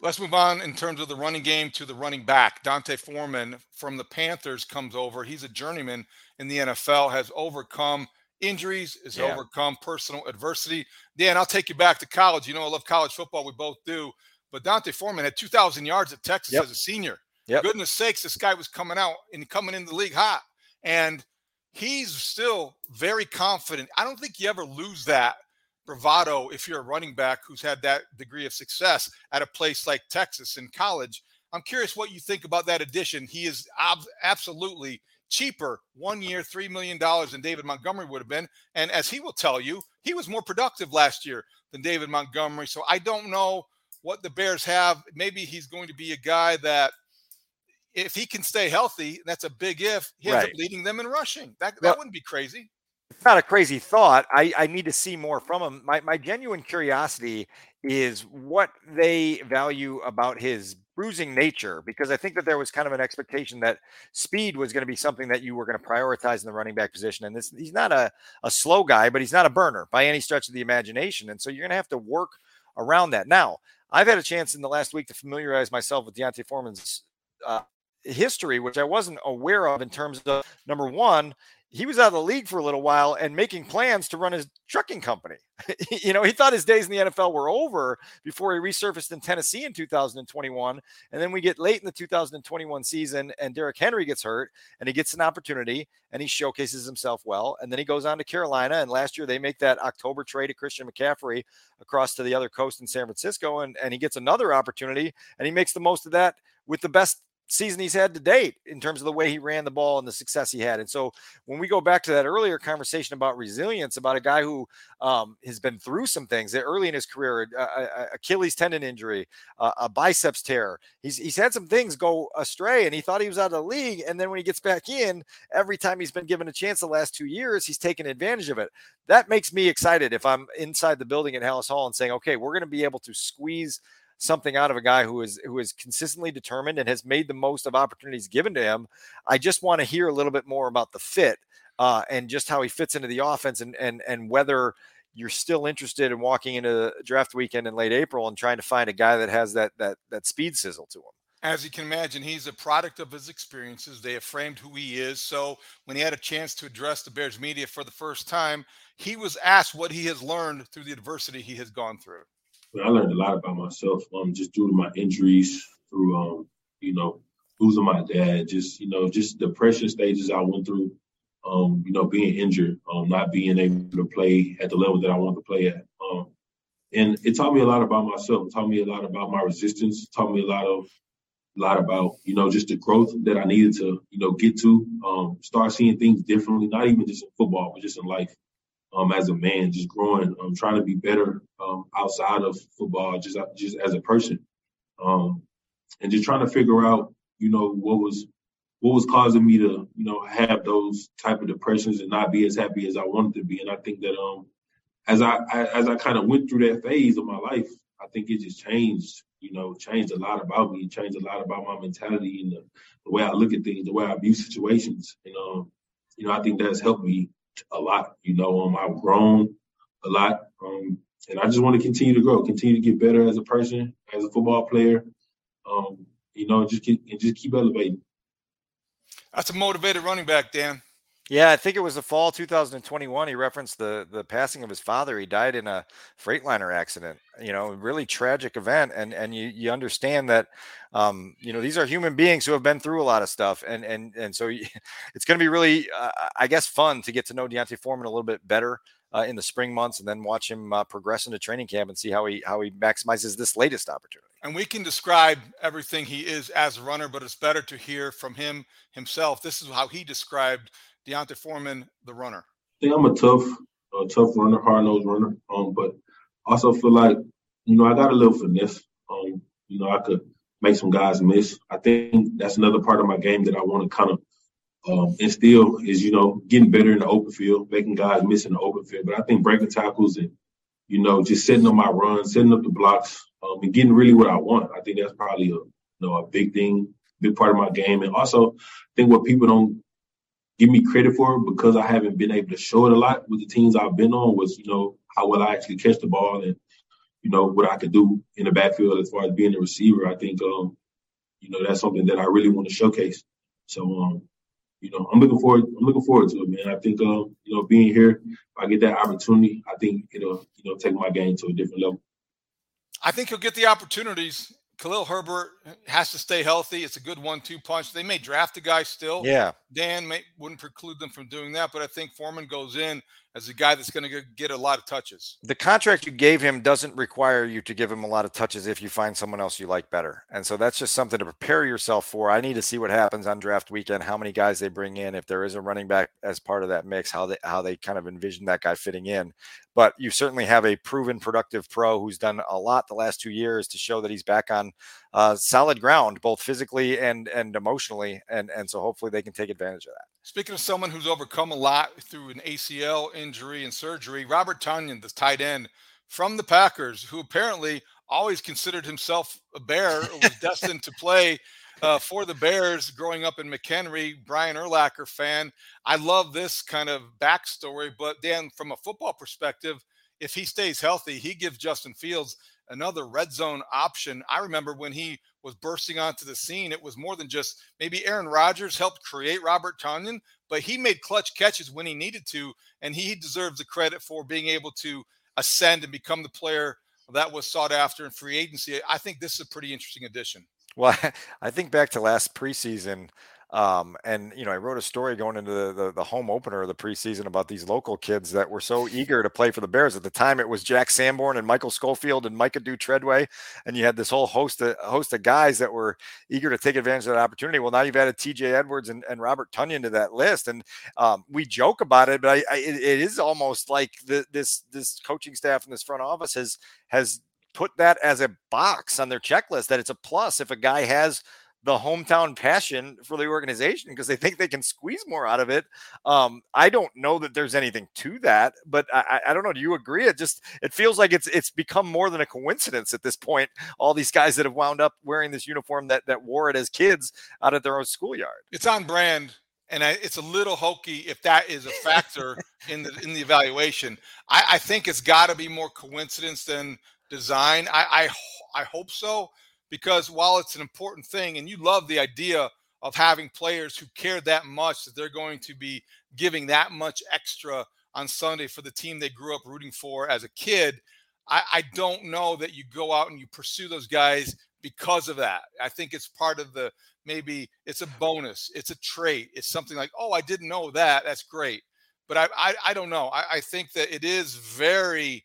Let's move on in terms of the running game to the running back. D'Onta Foreman from the Panthers comes over. He's a journeyman in the NFL, has overcome injuries, has yeah. overcome personal adversity. Dan, I'll take you back to college. You know, I love college football. We both do. But D'Onta Foreman had 2,000 yards at Texas yep. as a senior. Yep. Goodness sakes, this guy was coming out and coming in the league hot. And he's still very confident. I don't think you ever lose that bravado if you're a running back who's had that degree of success at a place like Texas in college. I'm curious what you think about that addition. He is ob- absolutely cheaper, one year, $3 million than David Montgomery would have been. And as he will tell you, he was more productive last year than David Montgomery. So I don't know what the Bears have. Maybe he's going to be a guy that, if he can stay healthy, that's a big if, he ends right. up leading them in rushing. That, that well, wouldn't be crazy it's not a crazy thought. I, I need to see more from him. My, my genuine curiosity is what they value about his bruising nature, because I think that there was kind of an expectation that speed was going to be something that you were going to prioritize in the running back position. And this, he's not a, a slow guy, but he's not a burner by any stretch of the imagination. And so you're going to have to work around that. Now, I've had a chance in the last week to familiarize myself with D'Onta Foreman's uh, history, which I wasn't aware of in terms of number one, he was out of the league for a little while and making plans to run his trucking company. you know, he thought his days in the NFL were over before he resurfaced in Tennessee in 2021. And then we get late in the 2021 season and Derrick Henry gets hurt and he gets an opportunity and he showcases himself well. And then he goes on to Carolina. And last year they make that October trade of Christian McCaffrey across to the other coast in San Francisco. And, and he gets another opportunity and he makes the most of that with the best season he's had to date in terms of the way he ran the ball and the success he had. And so when we go back to that earlier conversation about resilience, about a guy who um, has been through some things early in his career, a, a Achilles tendon injury, a, a biceps tear, he's, he's had some things go astray and he thought he was out of the league. And then when he gets back in, every time he's been given a chance the last two years, he's taken advantage of it. That makes me excited if I'm inside the building at Halas Hall and saying, okay, we're going to be able to squeeze – something out of a guy who is who is consistently determined and has made the most of opportunities given to him. I just want to hear a little bit more about the fit uh, and just how he fits into the offense and and and whether you're still interested in walking into draft weekend in late April and trying to find a guy that has that that that speed sizzle to him. As you can imagine, he's a product of his experiences. They have framed who he is. So when he had a chance to address the Bears media for the first time, he was asked what he has learned through the adversity he has gone through. I learned a lot about myself, um, just due to my injuries, through um, you know, losing my dad, just you know, just depression stages I went through, um, you know, being injured, um, not being able to play at the level that I wanted to play at. Um, and it taught me a lot about myself. It taught me a lot about my resistance. It taught me a lot of lot about you know just the growth that I needed to you know get to um, start seeing things differently, not even just in football, but just in life um, as a man, just growing, um, trying to be better um, outside of football, just just as a person, um, and just trying to figure out, you know, what was what was causing me to, you know, have those type of depressions and not be as happy as I wanted to be. And I think that um, as I, I as I kind of went through that phase of my life, I think it just changed, you know, changed a lot about me, changed a lot about my mentality and the, the way I look at things, the way I view situations. And um, you know, I think that's helped me a lot. You know, um, I've grown a lot, um, and I just want to continue to grow, continue to get better as a person, as a football player. Um, you know, just keep and just keep elevating. That's a motivated running back, Dan. Yeah, I think it was the fall 2021. He referenced the the passing of his father. He died in a Freightliner accident. You know, a really tragic event. And and you you understand that, um, you know, these are human beings who have been through a lot of stuff. And and and so it's going to be really, uh, I guess, fun to get to know D'Onta Foreman a little bit better. Uh, in the spring months, and then watch him uh, progress into training camp and see how he how he maximizes this latest opportunity. And we can describe everything he is as a runner, but it's better to hear from him himself. This is how he described D'Onta Foreman, the runner? I think I'm a tough, a tough runner, hard nosed runner. Um, but also feel like you know I got a little finesse. Um, you know I could make some guys miss. I think that's another part of my game that I want to kind of um, instill is you know getting better in the open field, making guys miss in the open field. But I think breaking tackles and you know just setting up my runs, setting up the blocks, um, and getting really what I want. I think that's probably a you know a big thing, big part of my game. And also, I think what people don't give me credit for it because I haven't been able to show it a lot with the teams I've been on was, you know, how well I actually catch the ball and, you know, what I could do in the backfield as far as being a receiver. I think, um, you know, that's something that I really want to showcase. So, um, you know, I'm looking forward. I'm looking forward to it, man. I think, um, you know, being here, if I get that opportunity, I think it'll, you know, take my game to a different level. I think he'll get the opportunities. Khalil Herbert has to stay healthy. It's a good one-two punch. They may draft a guy still. Yeah. Dan may, wouldn't preclude them from doing that, but I think Foreman goes in as a guy that's going to get a lot of touches. The contract you gave him doesn't require you to give him a lot of touches if you find someone else you like better. And so that's just something to prepare yourself for. I need to see what happens on draft weekend, how many guys they bring in, if there is a running back as part of that mix, how they how they kind of envision that guy fitting in. But you certainly have a proven productive pro who's done a lot the last two years to show that he's back on uh, solid ground, both physically and and emotionally. And and so hopefully they can take advantage of that. Speaking of someone who's overcome a lot through an ACL injury and surgery, Robert Tonyan, the tight end from the Packers, who apparently always considered himself a Bear, was destined to play uh, for the Bears growing up in McHenry. Brian Urlacher fan. I love this kind of backstory, but Dan, from a football perspective, if he stays healthy, he gives Justin Fields another red zone option. I remember when he was bursting onto the scene, it was more than just maybe Aaron Rodgers helped create Robert Tonyan, but he made clutch catches when he needed to, and he deserves the credit for being able to ascend and become the player that was sought after in free agency. I think this is a pretty interesting addition. Well, I think back to last preseason, um, and you know, I wrote a story going into the, the, the home opener of the preseason about these local kids that were so eager to play for the Bears. At the time, it was Jack Sanborn and Michael Schofield and Micah Dew Treadway, and you had this whole host of host of guys that were eager to take advantage of that opportunity. Well, now you've added T.J. Edwards and, and Robert Tonyan to that list, and um, we joke about it, but I, I, it, it is almost like the, this this coaching staff and this front office has has put that as a box on their checklist that it's a plus if a guy has the hometown passion for the organization because they think they can squeeze more out of it. Um, I don't know that there's anything to that, but I, I, don't know. Do you agree? It just it feels like it's it's become more than a coincidence at this point. All these guys that have wound up wearing this uniform that that wore it as kids out at their own schoolyard. It's on brand. And I, it's a little hokey if that is a factor in the in the evaluation. I, I think it's got to be more coincidence than design. I, I I hope so because while it's an important thing and you love the idea of having players who care that much that they're going to be giving that much extra on Sunday for the team they grew up rooting for as a kid, I, I don't know that you go out and you pursue those guys because of that. I think it's part of the maybe it's a bonus, it's a trait, it's something like, oh, I didn't know that. That's great. But I I, I don't know. I, I think that it is very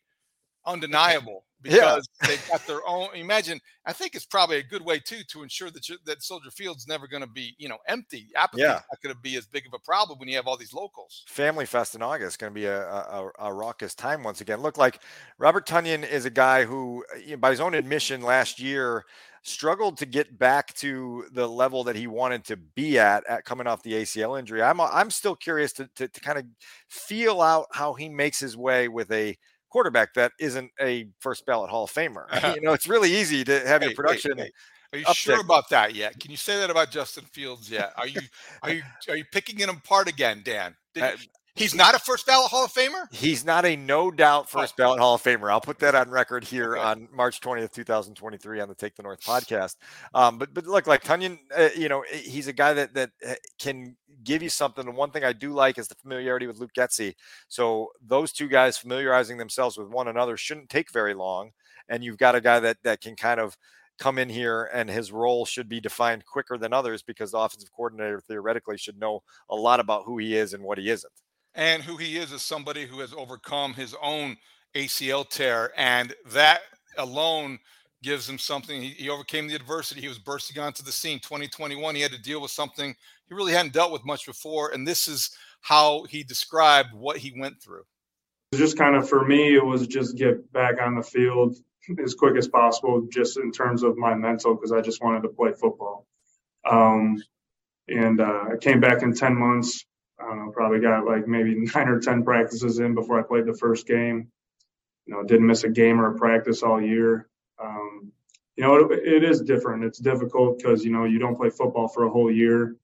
undeniable because yeah. they've got their own. Imagine, I think it's probably a good way too to ensure that you, that Soldier Field's never going to be, you know, empty. Apathy yeah. not going to be as big of a problem when you have all these locals. Family Fest in August going to be a, a, a, raucous time once again. Look like Robert Tonyan is a guy who, uh, by his own admission last year, struggled to get back to the level that he wanted to be at, at coming off the ACL injury. I'm I'm still curious to, to, to kind of feel out how he makes his way with a quarterback that isn't a first ballot Hall of Famer. Uh-huh. You know, it's really easy to have hey, your production. Hey, hey. Are you sure about that yet? Can you say that about Justin Fields yet? Are you are you are you picking him apart again, Dan? Did, uh, He's not a first ballot Hall of Famer? He's not a no doubt oh. first ballot Hall of Famer. I'll put that on record here okay. on March 20th, 2023 on the Take the North podcast. Um, but but look, like Tonyan, uh, you know, he's a guy that that uh, can give you something. And one thing I do like is the familiarity with Luke Getsy. So those two guys familiarizing themselves with one another shouldn't take very long. And you've got a guy that that can kind of come in here and his role should be defined quicker than others because the offensive coordinator theoretically should know a lot about who he is and what he isn't and who he is as somebody who has overcome his own ACL tear, and that alone gives him something. He, he, overcame the adversity. He was bursting onto the scene. 2021, he had to deal with something he really hadn't dealt with much before, and this is how he described what he went through. Just kind of for me, it was just get back on the field as quick as possible, just in terms of my mental, because I just wanted to play football. Um, and uh, I came back in 10 months, I don't know, probably got like maybe nine or 10 practices in before I played the first game. You know, didn't miss a game or a practice all year. Um, you know, it, it is different. It's difficult because, you know, you don't play football for a whole year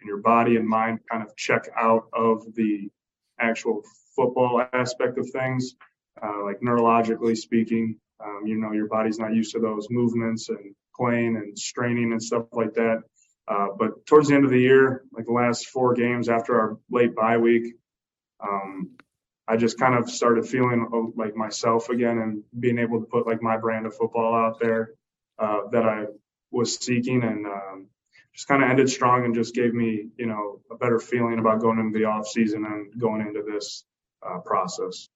and your body and mind kind of check out of the actual football aspect of things, uh, like neurologically speaking. Um, you know, your body's not used to those movements and playing and straining and stuff like that. Uh, but towards the end of the year, like the last four games after our late bye week, um, I just kind of started feeling uh, like myself again and being able to put like my brand of football out there uh, that I was seeking and um, just kind of ended strong and just gave me, you know, a better feeling about going into the off season and going into this uh, process.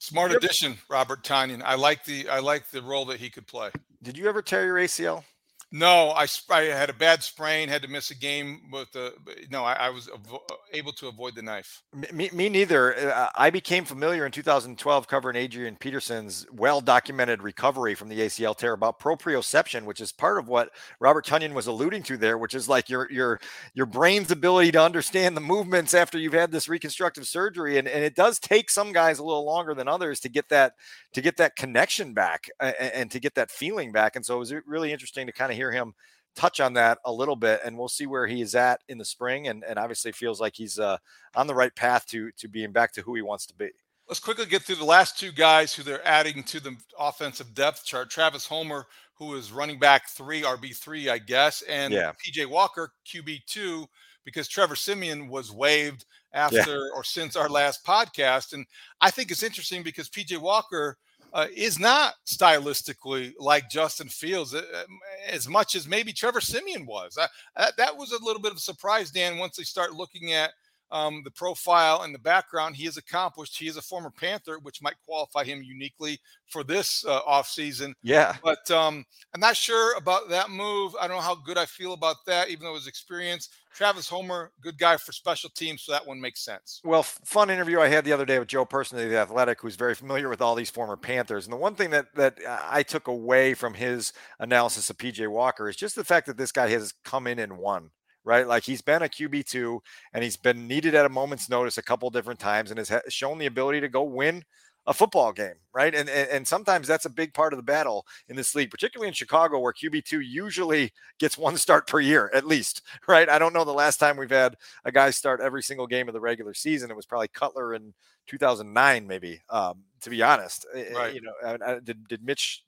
Smart addition, Robert Tonyan. I like the I like the role that he could play. Did you ever tear your ACL? No, I, I had a bad sprain, had to miss a game with the. No, I, I was avo- able to avoid the knife. Me, me neither. Uh, I became familiar in 2012 covering Adrian Peterson's well documented recovery from the ACL tear about proprioception, which is part of what Robert Tonyan was alluding to there, which is like your your your brain's ability to understand the movements after you've had this reconstructive surgery, and, and it does take some guys a little longer than others to get that to get that connection back and, and to get that feeling back. And so it was really interesting to kind of hear him touch on that a little bit, and we'll see where he is at in the spring. And, and obviously feels like he's uh, on the right path to to being back to who he wants to be. Let's quickly get through the last two guys who they're adding to the offensive depth chart. Travis Homer, who is running back three, RB three, I guess, and yeah. PJ Walker, QB two, because Trevor Siemian was waived after yeah. or since our last podcast. And I think it's interesting because PJ Walker uh, is not stylistically like Justin Fields uh, um, as much as maybe Trevor Siemian was. I, that was a little bit of a surprise, Dan, once they start looking at um, the profile and the background he has accomplished. He is a former Panther, which might qualify him uniquely for this uh, offseason. Yeah. But um, I'm not sure about that move. I don't know how good I feel about that, even though his experience. Travis Homer, good guy for special teams, so that one makes sense. Well, fun interview I had the other day with Joe Person of the Athletic, who's very familiar with all these former Panthers. And the one thing that that uh, I took away from his analysis of PJ Walker is just the fact that this guy has come in and won right? Like he's been a QB2 and he's been needed at a moment's notice a couple different times and has shown the ability to go win a football game, right? And, and, and sometimes that's a big part of the battle in this league, particularly in Chicago, where QB two usually gets one start per year at least, right? I don't know the last time we've had a guy start every single game of the regular season. It was probably Cutler in 2009, maybe. Um, to be honest, eh, eh, right. you know, did did Mitch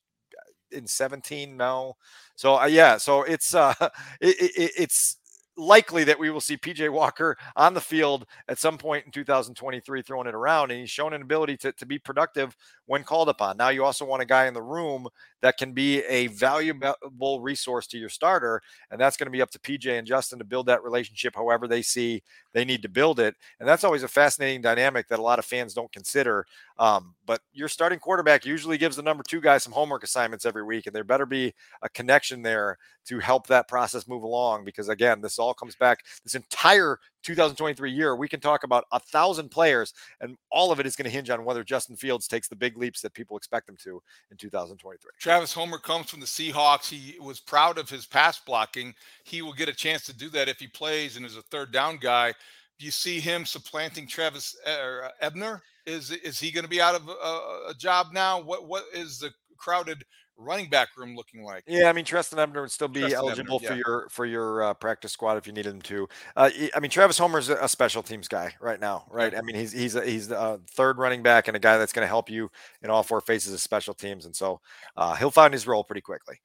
in 17? No. So uh, yeah, so it's uh, it, it, it's likely that we will see PJ Walker on the field at some point in 2023 throwing it around. And he's shown an ability to, to be productive when called upon. Now, you also want a guy in the room that can be a valuable resource to your starter. And that's going to be up to PJ and Justin to build that relationship however they see they need to build it. And that's always a fascinating dynamic that a lot of fans don't consider. Um, but your starting quarterback usually gives the number two guy some homework assignments every week, and there better be a connection there to help that process move along. Because again, this all comes back this entire 2023 year. We can talk about a thousand players, and all of it is going to hinge on whether Justin Fields takes the big leaps that people expect him to in 2023. Travis Homer comes from the Seahawks. He was proud of his pass blocking. He will get a chance to do that if he plays and is a third down guy. Do you see him supplanting Travis uh, Ebner? Is is he going to be out of a, a, job now? What what is the crowded running back room looking like? Yeah, I mean Trestan Ebner would still be Trestan eligible Ebner, yeah. for your for your uh, practice squad if you needed him to. Uh, I mean Travis Homer's a special teams guy right now, right? I mean he's he's a, he's the third running back and a guy that's going to help you in all four phases of special teams, and so uh, he'll find his role pretty quickly.